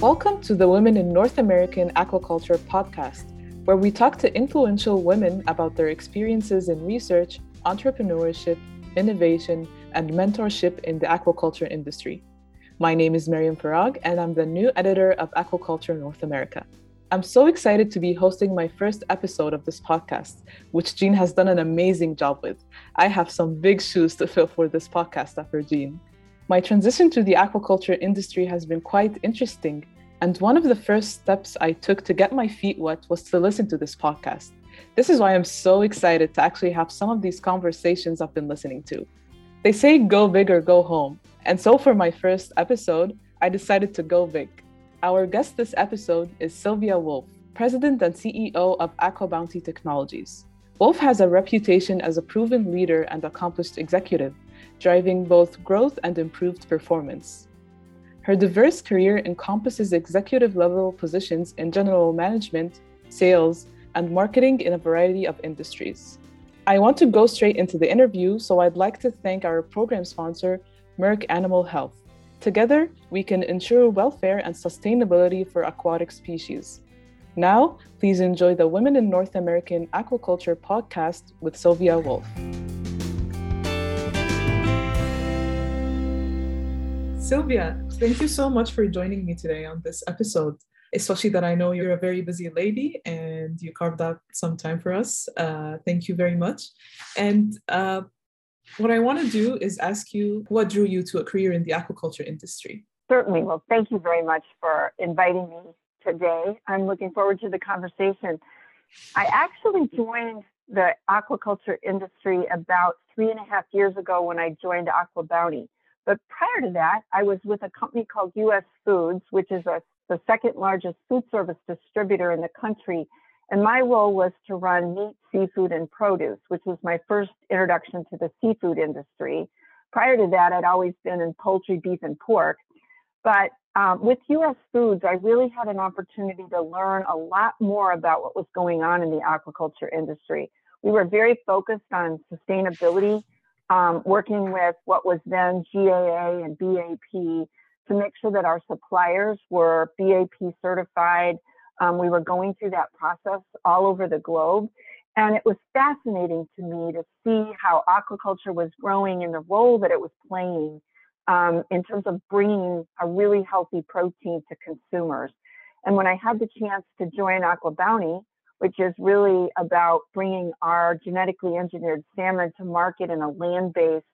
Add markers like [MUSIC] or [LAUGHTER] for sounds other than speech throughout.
Welcome to the Women in North American Aquaculture podcast, where we talk to influential women about their experiences in research, entrepreneurship, innovation, and mentorship in the aquaculture industry. My name is Miriam Farag, and I'm the new editor of Aquaculture North America. I'm so excited to be hosting my first episode of this podcast, which Jean has done an amazing job with. I have some big shoes to fill for this podcast after Jean. My transition to the aquaculture industry has been quite interesting, and one of the first steps I took to get my feet wet was to listen to this podcast. This is why I'm so excited to actually have some of these conversations I've been listening to. They say go big or go home, and so for my first episode, I decided to go big. Our guest this episode is Sylvia Wulf, President and CEO of AquaBounty Technologies. Wulf has a reputation as a proven leader and accomplished executive, driving both growth and improved performance. Her diverse career encompasses executive level positions in general management, sales, and marketing in a variety of industries. I want to go straight into the interview, so I'd like to thank our program sponsor, Merck Animal Health. Together, we can ensure welfare and sustainability for aquatic species. Now, please enjoy the Women in North American Aquaculture podcast with Sylvia Wulf. Sylvia, thank you so much for joining me today on this episode, especially that I know you're a very busy lady and you carved out some time for us. Uh, thank you very much. And uh, what I want to do is ask you what drew you to a career in the aquaculture industry? Certainly. Well, thank you very much for inviting me today. I'm looking forward to the conversation. I actually joined the aquaculture industry about three and a half years ago when I joined AquaBounty. But prior to that, I was with a company called US Foods, which is a, the second largest food service distributor in the country and my role was to run meat, seafood, and produce, which was my first introduction to the seafood industry. Prior to that, I'd always been in poultry, beef, and pork. But um, with US Foods, I really had an opportunity to learn a lot more about what was going on in the aquaculture industry. We were very focused on sustainability, um, working with what was then GAA and BAP to make sure that our suppliers were BAP certified, um, we were going through that process all over the globe. And it was fascinating to me to see how aquaculture was growing and the role that it was playing um, in terms of bringing a really healthy protein to consumers. And when I had the chance to join AquaBounty, which is really about bringing our genetically engineered salmon to market in a land based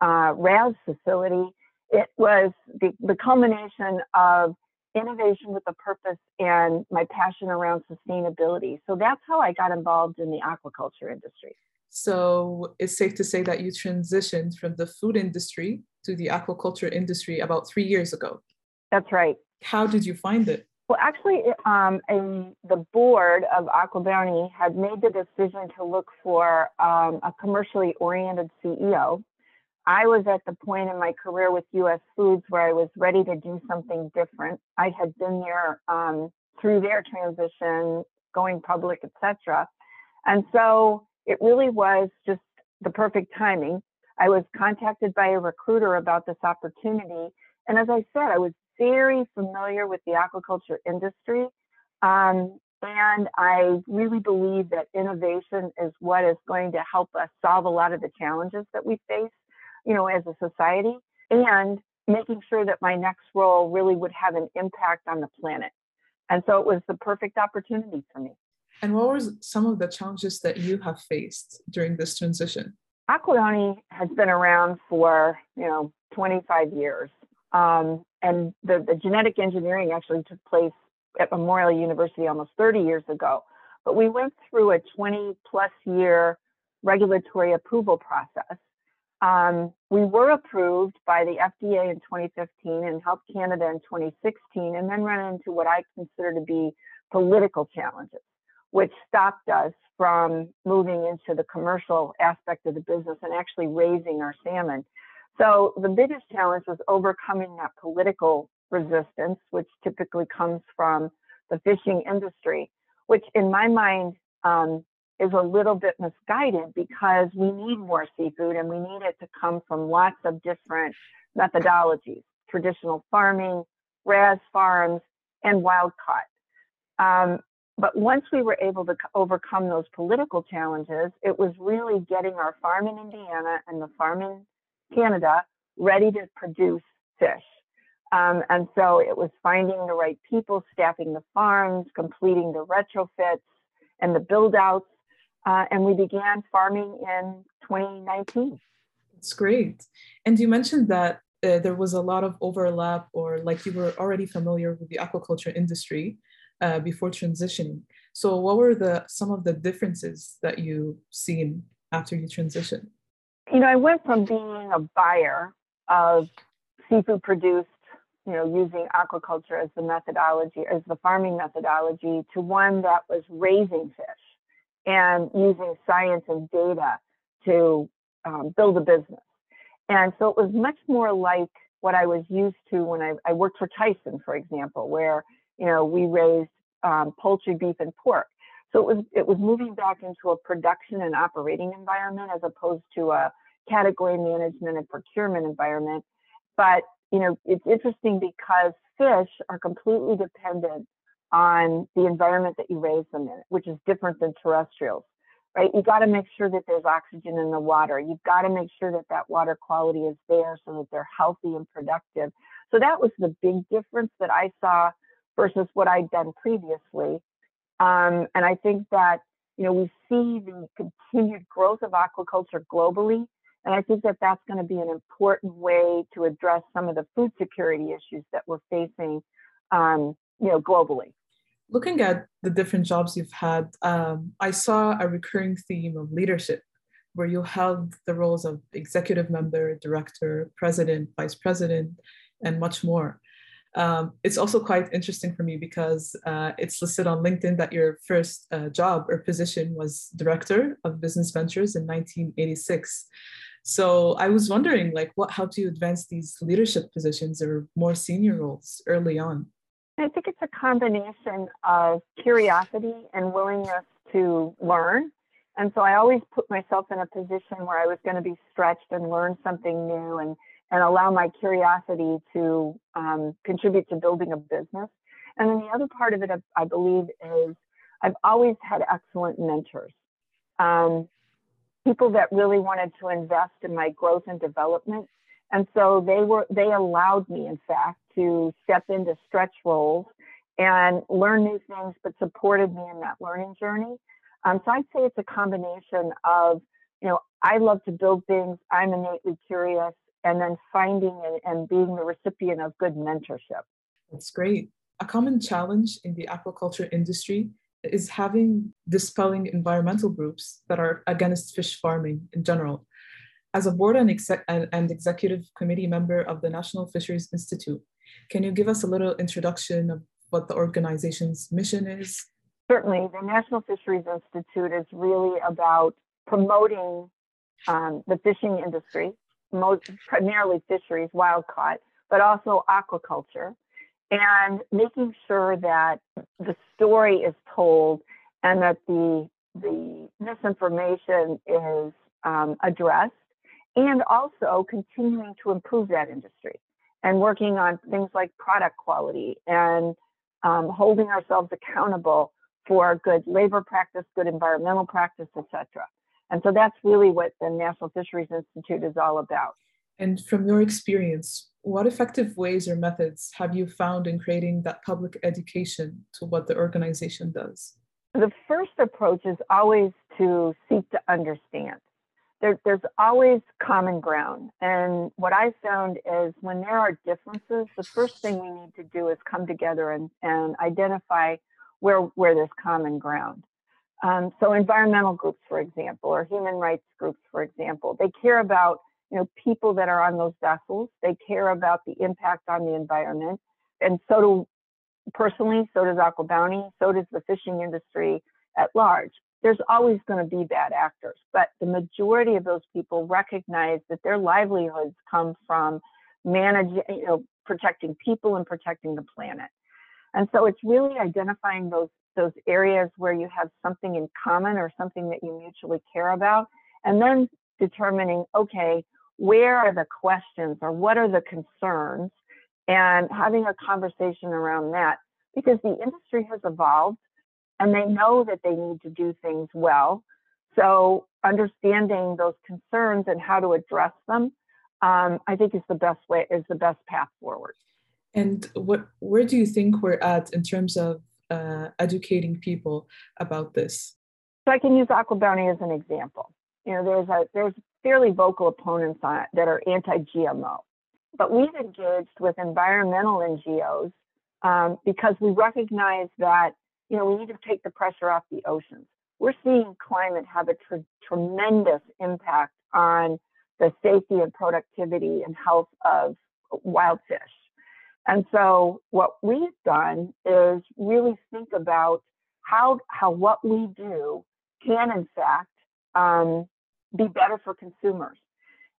uh, RAS facility, it was the, the culmination of innovation with a purpose and my passion around sustainability. So that's how I got involved in the aquaculture industry. So it's safe to say that you transitioned from the food industry to the aquaculture industry about three years ago. That's right. How did you find it? Well, actually, um, the board of AquaBounty had made the decision to look for um, a commercially oriented CEO I was at the point in my career with US Foods where I was ready to do something different. I had been there um, through their transition, going public, etc. And so it really was just the perfect timing. I was contacted by a recruiter about this opportunity. And as I said, I was very familiar with the aquaculture industry. Um, and I really believe that innovation is what is going to help us solve a lot of the challenges that we face you know, as a society, and making sure that my next role really would have an impact on the planet. And so it was the perfect opportunity for me. And what were some of the challenges that you have faced during this transition? AquaBounty has been around for, you know, 25 years. Um, and the, the genetic engineering actually took place at Memorial University almost 30 years ago. But we went through a 20 plus year regulatory approval process um, we were approved by the FDA in 2015 and Health Canada in 2016, and then ran into what I consider to be political challenges, which stopped us from moving into the commercial aspect of the business and actually raising our salmon. So the biggest challenge was overcoming that political resistance, which typically comes from the fishing industry, which in my mind um, is a little bit misguided because we need more seafood and we need it to come from lots of different methodologies traditional farming, RAS farms, and wild caught. Um, but once we were able to overcome those political challenges, it was really getting our farm in Indiana and the farm in Canada ready to produce fish. Um, and so it was finding the right people, staffing the farms, completing the retrofits and the build outs. Uh, and we began farming in 2019. That's great. And you mentioned that uh, there was a lot of overlap, or like you were already familiar with the aquaculture industry uh, before transitioning. So, what were the some of the differences that you seen after you transitioned? You know, I went from being a buyer of seafood produced, you know, using aquaculture as the methodology, as the farming methodology, to one that was raising fish and using science and data to um, build a business. And so it was much more like what I was used to when I, I worked for Tyson, for example, where you know we raised um, poultry, beef, and pork. So it was it was moving back into a production and operating environment as opposed to a category management and procurement environment. But you know it's interesting because fish are completely dependent on the environment that you raise them in, which is different than terrestrials right? You got to make sure that there's oxygen in the water. You've got to make sure that that water quality is there so that they're healthy and productive. So that was the big difference that I saw versus what I'd done previously. Um, and I think that, you know, we see the continued growth of aquaculture globally. And I think that that's going to be an important way to address some of the food security issues that we're facing, um, you know, globally looking at the different jobs you've had, um, I saw a recurring theme of leadership where you held the roles of executive member, director, president, vice president, and much more. Um, it's also quite interesting for me because uh, it's listed on LinkedIn that your first uh, job or position was director of business ventures in 1986. So I was wondering, like, what helped you advance these leadership positions or more senior roles early on? I think it's a combination of curiosity and willingness to learn. And so I always put myself in a position where I was going to be stretched and learn something new and, and allow my curiosity to um, contribute to building a business. And then the other part of it, I believe, is I've always had excellent mentors. Um, people that really wanted to invest in my growth and development. And so they were, they allowed me, in fact, to step into stretch roles and learn new things, but supported me in that learning journey. Um, so I'd say it's a combination of, you know, I love to build things, I'm innately curious, and then finding and, and being the recipient of good mentorship. That's great. A common challenge in the aquaculture industry is having dispelling environmental groups that are against fish farming in general. As a board and, exec- and executive committee member of the National Fisheries Institute, can you give us a little introduction of what the organization's mission is? Certainly. The National Fisheries Institute is really about promoting um, the fishing industry, most, primarily fisheries, wild caught, but also aquaculture, and making sure that the story is told and that the the misinformation is um, addressed, and also continuing to improve that industry and working on things like product quality and um, holding ourselves accountable for good labor practice, good environmental practice, etc. And so that's really what the National Fisheries Institute is all about. And from your experience, what effective ways or methods have you found in creating that public education to what the organization does? The first approach is always to seek to understand there, there's always common ground. And what I found is when there are differences, the first thing we need to do is come together and, and identify where, where there's common ground. Um, so environmental groups, for example, or human rights groups, for example, they care about you know people that are on those vessels. They care about the impact on the environment, and so do personally, so does AquaBounty, so does the fishing industry at large there's always going to be bad actors, but the majority of those people recognize that their livelihoods come from managing, you know, protecting people and protecting the planet. And so it's really identifying those those areas where you have something in common or something that you mutually care about, and then determining, okay, where are the questions or what are the concerns, and having a conversation around that because the industry has evolved and they know that they need to do things well. So understanding those concerns and how to address them, um, I think is the best way is the best path forward. And what where do you think we're at in terms of uh, educating people about this? So I can use AquaBounty as an example. You know, there's a there's fairly vocal opponents on it that are anti-GMO, but we've engaged with environmental NGOs um, because we recognize that you know we need to take the pressure off the oceans. We're seeing climate have a tr- tremendous impact on the safety and productivity and health of wild fish. And so what we've done is really think about how how what we do can in fact um, be better for consumers.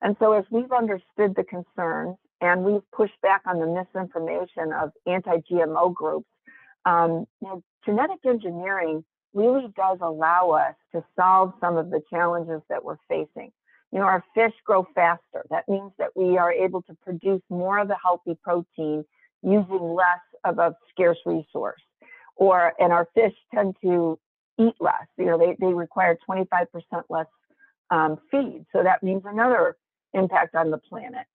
And so as we've understood the concerns and we've pushed back on the misinformation of anti-GMO groups, um, know, genetic engineering really does allow us to solve some of the challenges that we're facing. You know, our fish grow faster. That means that we are able to produce more of the healthy protein using less of a scarce resource. Or, and our fish tend to eat less. You know, they, they require 25% less um, feed. So that means another impact on the planet.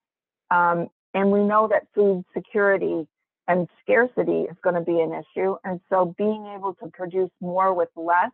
Um, and we know that food security and scarcity is going to be an issue. And so being able to produce more with less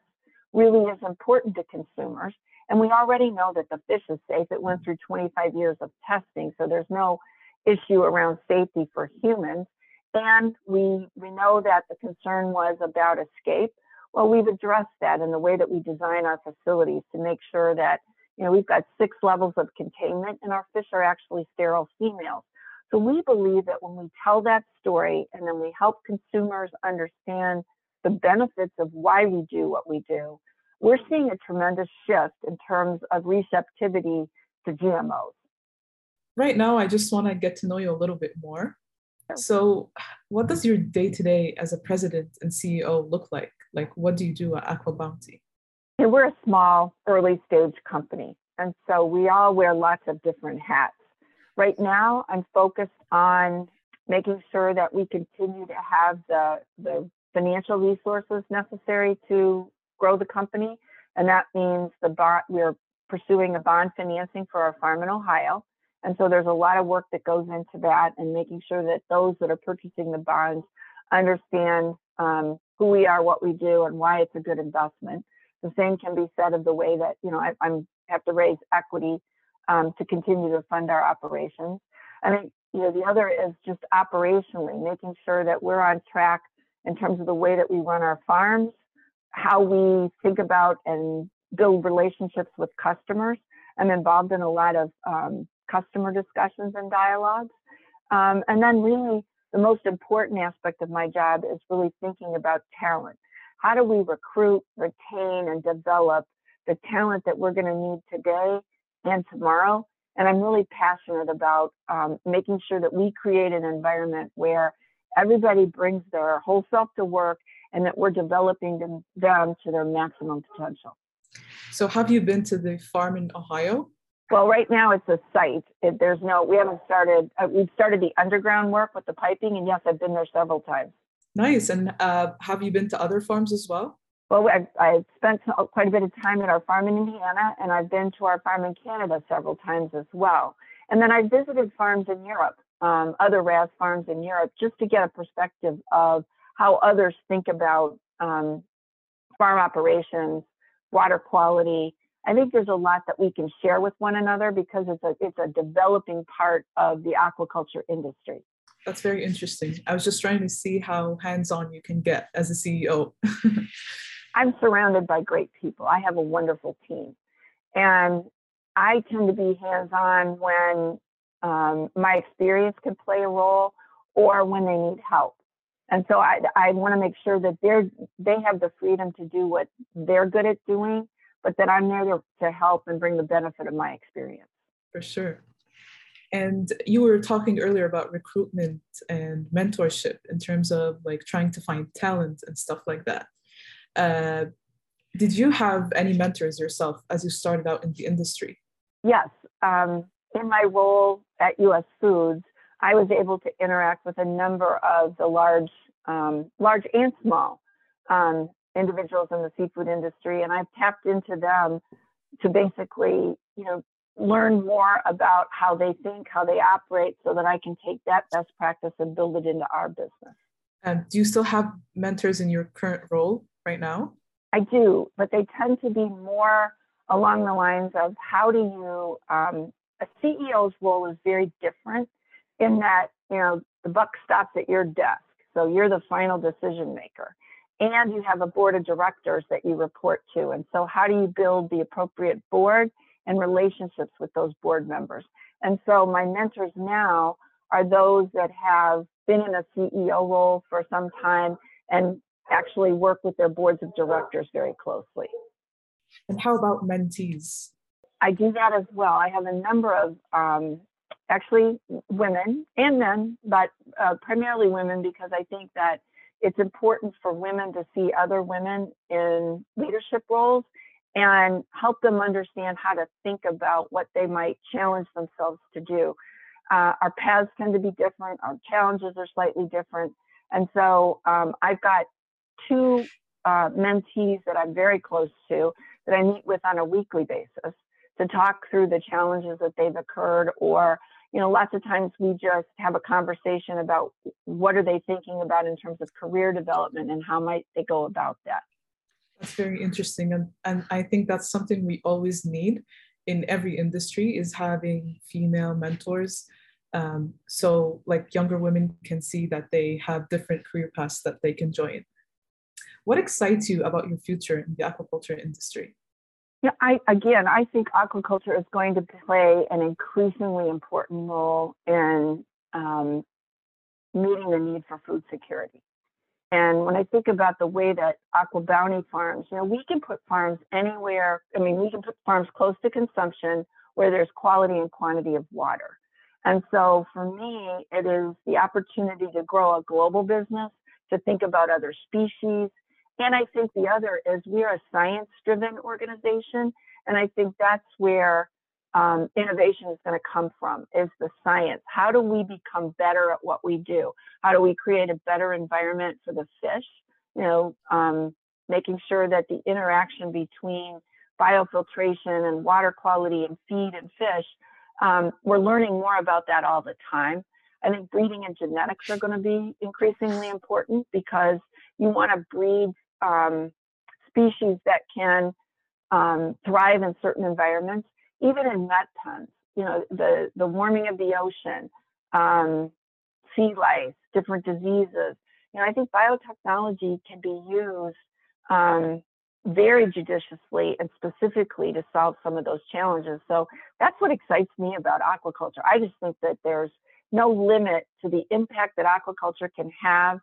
really is important to consumers. And we already know that the fish is safe. It went through 25 years of testing, so there's no issue around safety for humans. And we, we know that the concern was about escape. Well, we've addressed that in the way that we design our facilities to make sure that, you know, we've got six levels of containment and our fish are actually sterile females. So we believe that when we tell that story and then we help consumers understand the benefits of why we do what we do, we're seeing a tremendous shift in terms of receptivity to GMOs. Right now, I just want to get to know you a little bit more. So, what does your day to day as a president and CEO look like? Like, what do you do at AquaBounty? we're a small, early stage company. And so we all wear lots of different hats. Right now, I'm focused on making sure that we continue to have the, the financial resources necessary to grow the company. And that means the bond, we're pursuing a bond financing for our farm in Ohio. And so there's a lot of work that goes into that and making sure that those that are purchasing the bonds understand um, who we are, what we do, and why it's a good investment. The same can be said of the way that, you know, I I'm, have to raise equity um, to continue to fund our operations. I think, you know, the other is just operationally making sure that we're on track in terms of the way that we run our farms, how we think about and build relationships with customers. I'm involved in a lot of um, customer discussions and dialogues. Um, and then, really, the most important aspect of my job is really thinking about talent. How do we recruit, retain, and develop the talent that we're going to need today and tomorrow? And I'm really passionate about um, making sure that we create an environment where everybody brings their whole self to work and that we're developing them, them to their maximum potential. So, have you been to the farm in Ohio? Well, right now it's a site. It, there's no, we haven't started, uh, we've started the underground work with the piping, and yes, I've been there several times. Nice. And uh, have you been to other farms as well? Well, I've, I've spent quite a bit of time at our farm in Indiana, and I've been to our farm in Canada several times as well. And then I visited farms in Europe, um, other RAS farms in Europe, just to get a perspective of how others think about um, farm operations, water quality, I think there's a lot that we can share with one another because it's a it's a developing part of the aquaculture industry. That's very interesting. I was just trying to see how hands-on you can get as a CEO. [LAUGHS] I'm surrounded by great people. I have a wonderful team. And I tend to be hands-on when um, my experience can play a role or when they need help. And so I, I want to make sure that they're they have the freedom to do what they're good at doing but that I'm there to, to help and bring the benefit of my experience. For sure. And you were talking earlier about recruitment and mentorship in terms of like trying to find talent and stuff like that. Uh, did you have any mentors yourself as you started out in the industry? Yes. Um, in my role at US Foods, I was able to interact with a number of the large, um, large and small um, individuals in the seafood industry, and I've tapped into them to basically, you know, learn more about how they think, how they operate, so that I can take that best practice and build it into our business. Um, do you still have mentors in your current role right now? I do, but they tend to be more along the lines of how do you, um, a CEO's role is very different in that, you know, the buck stops at your desk. So you're the final decision maker. And you have a board of directors that you report to. And so, how do you build the appropriate board and relationships with those board members? And so, my mentors now are those that have been in a CEO role for some time and actually work with their boards of directors very closely. And how about mentees? I do that as well. I have a number of um, actually women and men, but uh, primarily women because I think that it's important for women to see other women in leadership roles and help them understand how to think about what they might challenge themselves to do. Uh, our paths tend to be different, our challenges are slightly different. And so um, I've got two uh, mentees that I'm very close to that I meet with on a weekly basis to talk through the challenges that they've occurred or you know lots of times we just have a conversation about what are they thinking about in terms of career development and how might they go about that. That's very interesting and, and i think that's something we always need in every industry is having female mentors. Um, so like younger women can see that they have different career paths that they can join what excites you about your future in the aquaculture industry? Yeah, I again, I think aquaculture is going to play an increasingly important role in um, meeting the need for food security. And when I think about the way that AquaBounty farms, you know, we can put farms anywhere. I mean, we can put farms close to consumption where there's quality and quantity of water. And so for me, it is the opportunity to grow a global business, to think about other species, and I think the other is we are a science driven organization. And I think that's where um, innovation is going to come from is the science. How do we become better at what we do? How do we create a better environment for the fish? You know, um, making sure that the interaction between biofiltration and water quality and feed and fish, um, we're learning more about that all the time. I think breeding and genetics are going to be increasingly important because you want to breed um, species that can um, thrive in certain environments, even in net pens. You know, the the warming of the ocean, um, sea lice, different diseases. You know, I think biotechnology can be used um, very judiciously and specifically to solve some of those challenges. So that's what excites me about aquaculture. I just think that there's no limit to the impact that aquaculture can have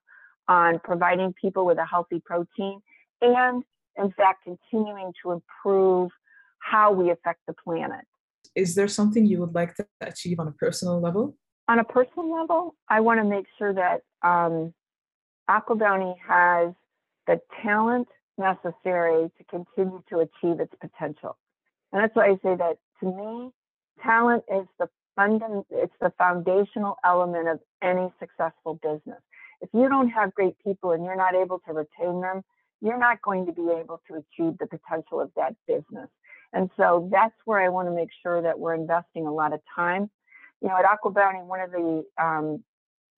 on providing people with a healthy protein and, in fact, continuing to improve how we affect the planet. Is there something you would like to achieve on a personal level? On a personal level, I want to make sure that um, has the talent necessary to continue to achieve its potential. And that's why I say that to me, talent is the fundament, it's the foundational element of any successful business if you don't have great people and you're not able to retain them, you're not going to be able to achieve the potential of that business. And so that's where I want to make sure that we're investing a lot of time. You know, at AquaBounty, one of the um,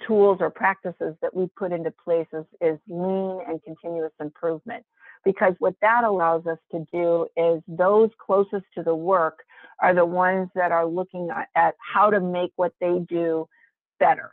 tools or practices that we put into place is, is lean and continuous improvement. Because what that allows us to do is those closest to the work are the ones that are looking at how to make what they do better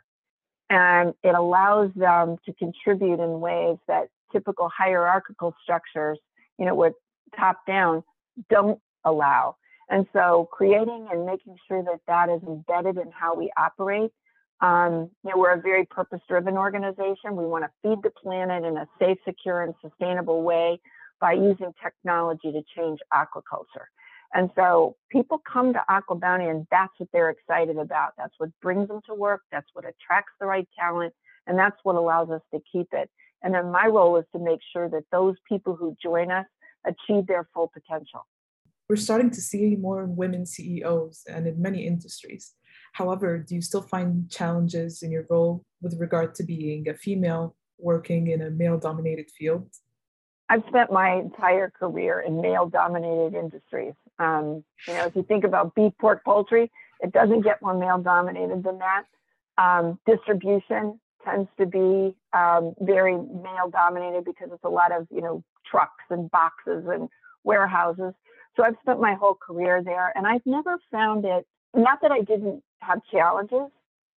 and it allows them to contribute in ways that typical hierarchical structures, you know, with top down, don't allow. And so, creating and making sure that that is embedded in how we operate. Um, you know, we're a very purpose-driven organization. We want to feed the planet in a safe, secure, and sustainable way by using technology to change aquaculture. And so people come to AquaBounty and that's what they're excited about. That's what brings them to work. That's what attracts the right talent. And that's what allows us to keep it And then my role is to make sure that those people who join us achieve their full potential. We're starting to see more women CEOs and in many industries. However, do you still find challenges in your role with regard to being a female working in a male dominated field? I've spent my entire career in male dominated industries. Um, you know, if you think about beef, pork, poultry, it doesn't get more male dominated than that. Um, distribution tends to be um, very male dominated because it's a lot of, you know, trucks and boxes and warehouses. So I've spent my whole career there and I've never found it, not that I didn't have challenges,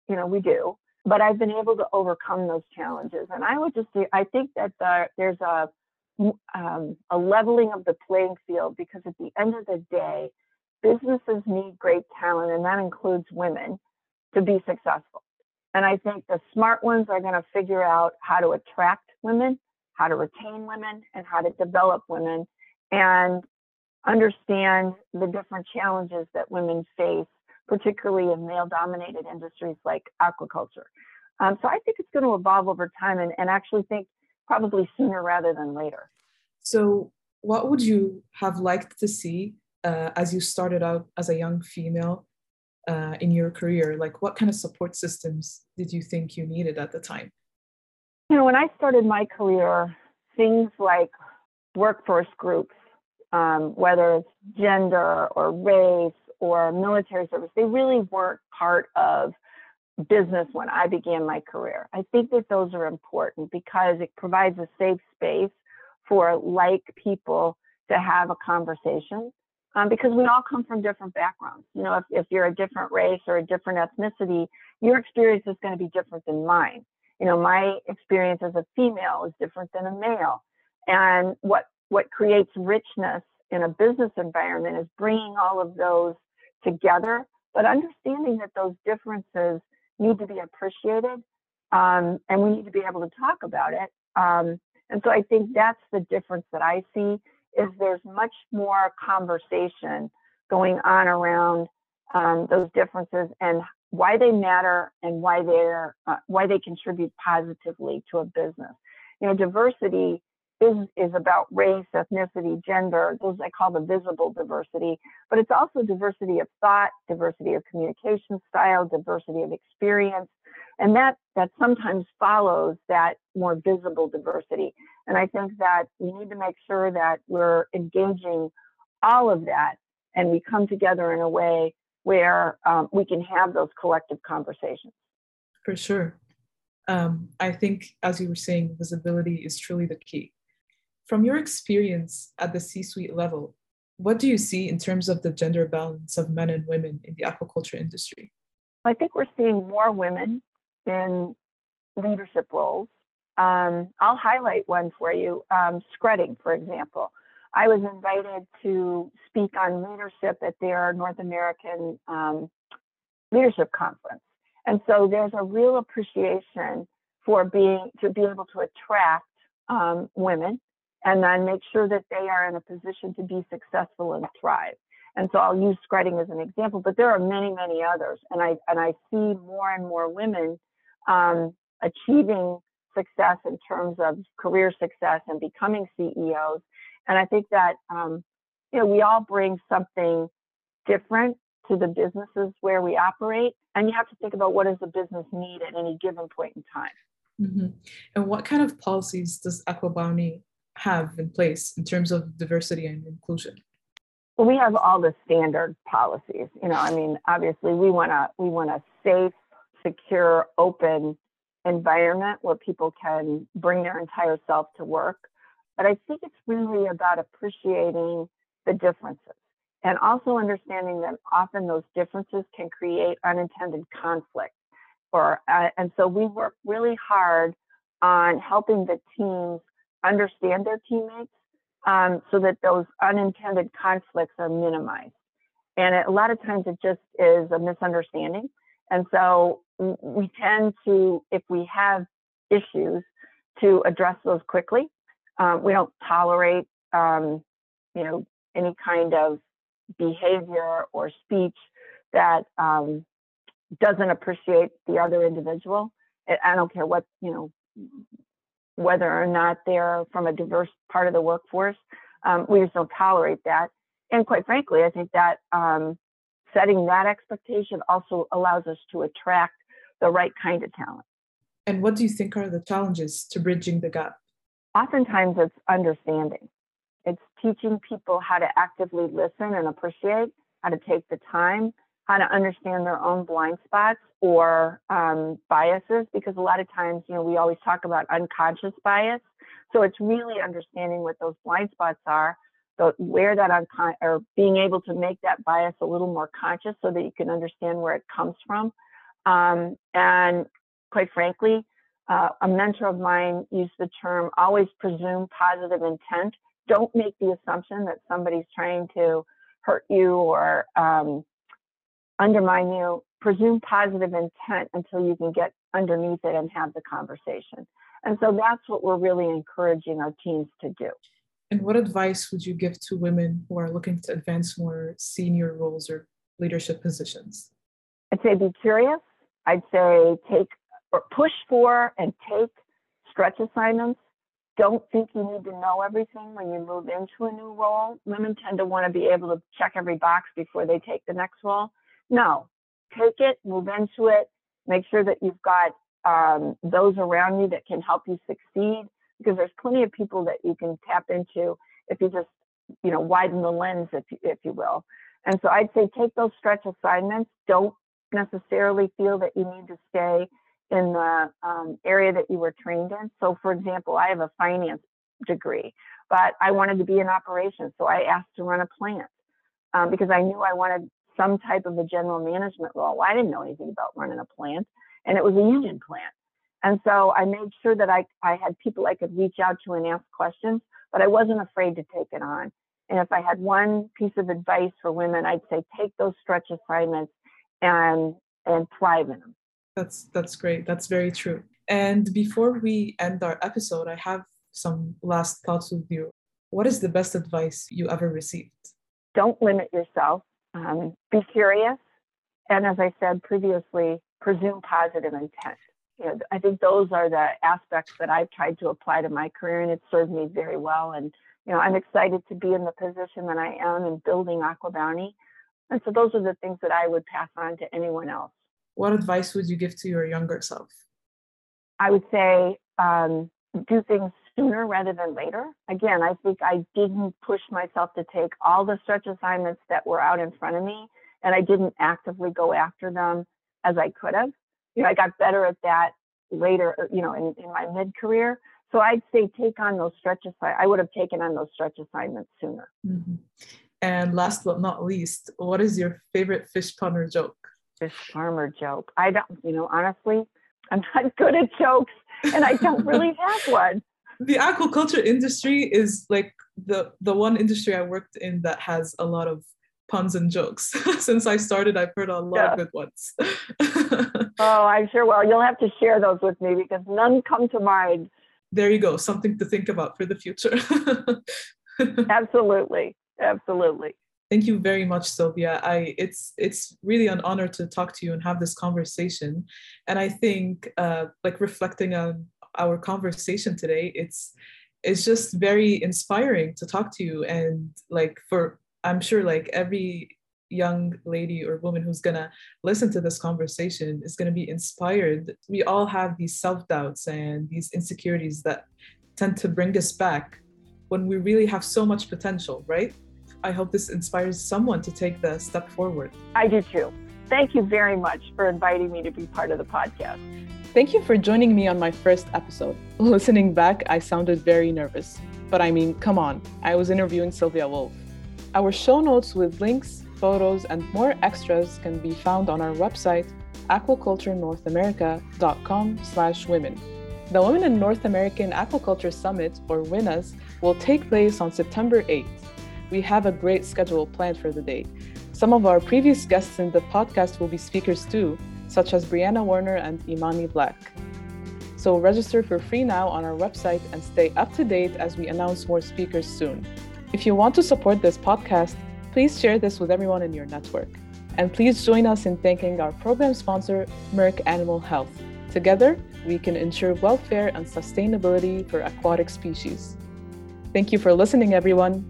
you know, we do, but I've been able to overcome those challenges. And I would just say, I think that the, there's a, um, a leveling of the playing field because at the end of the day, businesses need great talent, and that includes women, to be successful. And I think the smart ones are going to figure out how to attract women, how to retain women, and how to develop women, and understand the different challenges that women face, particularly in male dominated industries like aquaculture. Um, so I think it's going to evolve over time and, and actually think probably sooner rather than later. So, what would you have liked to see uh, as you started out as a young female uh, in your career? Like, what kind of support systems did you think you needed at the time? You know, when I started my career, things like workforce groups, um, whether it's gender or race or military service, they really weren't part of business when I began my career. I think that those are important because it provides a safe space for like people to have a conversation um, because we all come from different backgrounds. You know, if, if you're a different race or a different ethnicity, your experience is going to be different than mine. You know, my experience as a female is different than a male. And what, what creates richness in a business environment is bringing all of those together, but understanding that those differences need to be appreciated um, and we need to be able to talk about it. Um, and so I think that's the difference that I see is there's much more conversation going on around um, those differences and why they matter and why they're uh, why they contribute positively to a business. You know, diversity is is about race, ethnicity, gender. Those I call the visible diversity, but it's also diversity of thought, diversity of communication style, diversity of experience, and that that sometimes follows that more visible diversity. And I think that we need to make sure that we're engaging all of that, and we come together in a way where um, we can have those collective conversations. For sure. Um, I think, as you were saying, visibility is truly the key. From your experience at the C suite level, what do you see in terms of the gender balance of men and women in the aquaculture industry? I think we're seeing more women in leadership roles. Um, I'll highlight one for you um, Skretting, for example. I was invited to speak on leadership at their North American um, Leadership Conference. And so there's a real appreciation for being to be able to attract um, women and then make sure that they are in a position to be successful and thrive. And so I'll use Skretting as an example, but there are many, many others. And I and I see more and more women um, achieving success in terms of career success and becoming CEOs. And I think that um, you know we all bring something different to the businesses where we operate, and you have to think about what does the business need at any given point in time. Mm-hmm. And what kind of policies does AquaBounty have in place in terms of diversity and inclusion? Well, we have all the standard policies. You know, I mean, obviously, we want to we want a safe, secure, open environment where people can bring their entire self to work. But I think it's really about appreciating the differences and also understanding that often those differences can create unintended conflict. Or uh, and so we work really hard on helping the teams understand their teammates um, so that those unintended conflicts are minimized. And a lot of times it just is a misunderstanding. And so we tend to, if we have issues, to address those quickly. Um, we don't tolerate, um, you know, any kind of behavior or speech that um, doesn't appreciate the other individual. I don't care what, you know, whether or not they're from a diverse part of the workforce. Um, we just don't tolerate that. And quite frankly, I think that um, setting that expectation also allows us to attract the right kind of talent. And what do you think are the challenges to bridging the gap? Oftentimes, it's understanding. It's teaching people how to actively listen and appreciate, how to take the time, how to understand their own blind spots or um, biases, because a lot of times, you know, we always talk about unconscious bias. So it's really understanding what those blind spots are, the, where that uncon or being able to make that bias a little more conscious so that you can understand where it comes from. Um, and quite frankly, uh, a mentor of mine used the term always presume positive intent. Don't make the assumption that somebody's trying to hurt you or um, undermine you. Presume positive intent until you can get underneath it and have the conversation. And so that's what we're really encouraging our teams to do. And what advice would you give to women who are looking to advance more senior roles or leadership positions? I'd say be curious. I'd say take or push for and take stretch assignments. Don't think you need to know everything when you move into a new role. Women tend to want to be able to check every box before they take the next role. No, take it, move into it, make sure that you've got um, those around you that can help you succeed because there's plenty of people that you can tap into if you just, you know, widen the lens, if you, if you will. And so I'd say take those stretch assignments. Don't necessarily feel that you need to stay in the um, area that you were trained in. So, for example, I have a finance degree, but I wanted to be in operations. So I asked to run a plant um, because I knew I wanted some type of a general management role. Well, I didn't know anything about running a plant, and it was a union plant. And so I made sure that I, I had people I could reach out to and ask questions, but I wasn't afraid to take it on. And if I had one piece of advice for women, I'd say take those stretch assignments and and thrive in them. That's that's great. That's very true. And before we end our episode, I have some last thoughts with you. What is the best advice you ever received? Don't limit yourself. Um, be curious, and as I said previously, presume positive intent. You know, I think those are the aspects that I've tried to apply to my career, and it served me very well. And you know, I'm excited to be in the position that I am in building AquaBounty. And so those are the things that I would pass on to anyone else. What advice would you give to your younger self? I would say um, do things sooner rather than later. Again, I think I didn't push myself to take all the stretch assignments that were out in front of me, and I didn't actively go after them as I could have. You know, I got better at that later, uh, you know, in, in my mid career. So I'd say take on those stretch assignments. I would have taken on those stretch assignments sooner. Mm-hmm. And last but not least, what is your favorite fish punner joke? Fish farmer joke. I don't, you know, honestly, I'm not [LAUGHS] good at jokes and I don't really [LAUGHS] have one. The aquaculture industry is like the the one industry I worked in that has a lot of puns and jokes. [LAUGHS] Since I started, I've heard a lot yeah. of good ones. [LAUGHS] oh, I'm sure. Well, you'll have to share those with me because none come to mind. There you go. Something to think about for the future. [LAUGHS] Absolutely. Absolutely. Thank you very much, Sylvia. I it's it's really an honor to talk to you and have this conversation. And I think uh, like reflecting on our conversation today, it's it's just very inspiring to talk to you and like for I'm sure like every young lady or woman who's gonna listen to this conversation is gonna be inspired. We all have these self-doubts and these insecurities that tend to bring us back when we really have so much potential, right? I hope this inspires someone to take the step forward. I do too. Thank you very much for inviting me to be part of the podcast. Thank you for joining me on my first episode. [LAUGHS] Listening back, I sounded very nervous. But I mean, come on, I was interviewing Sylvia Wulf. Our show notes with links, photos, and more extras can be found on our website, aquaculturenorthamerica.com slash women. The Women in North American Aquaculture Summit, or WINAS, will take place on September 8th we have a great schedule planned for the day. Some of our previous guests in the podcast will be speakers too, such as Brianna Warner and Imani Black. So register for free now on our website and stay up to date as we announce more speakers soon. If you want to support this podcast, please share this with everyone in your network. And please join us in thanking our program sponsor, Merck Animal Health. Together, we can ensure welfare and sustainability for aquatic species. Thank you for listening, everyone.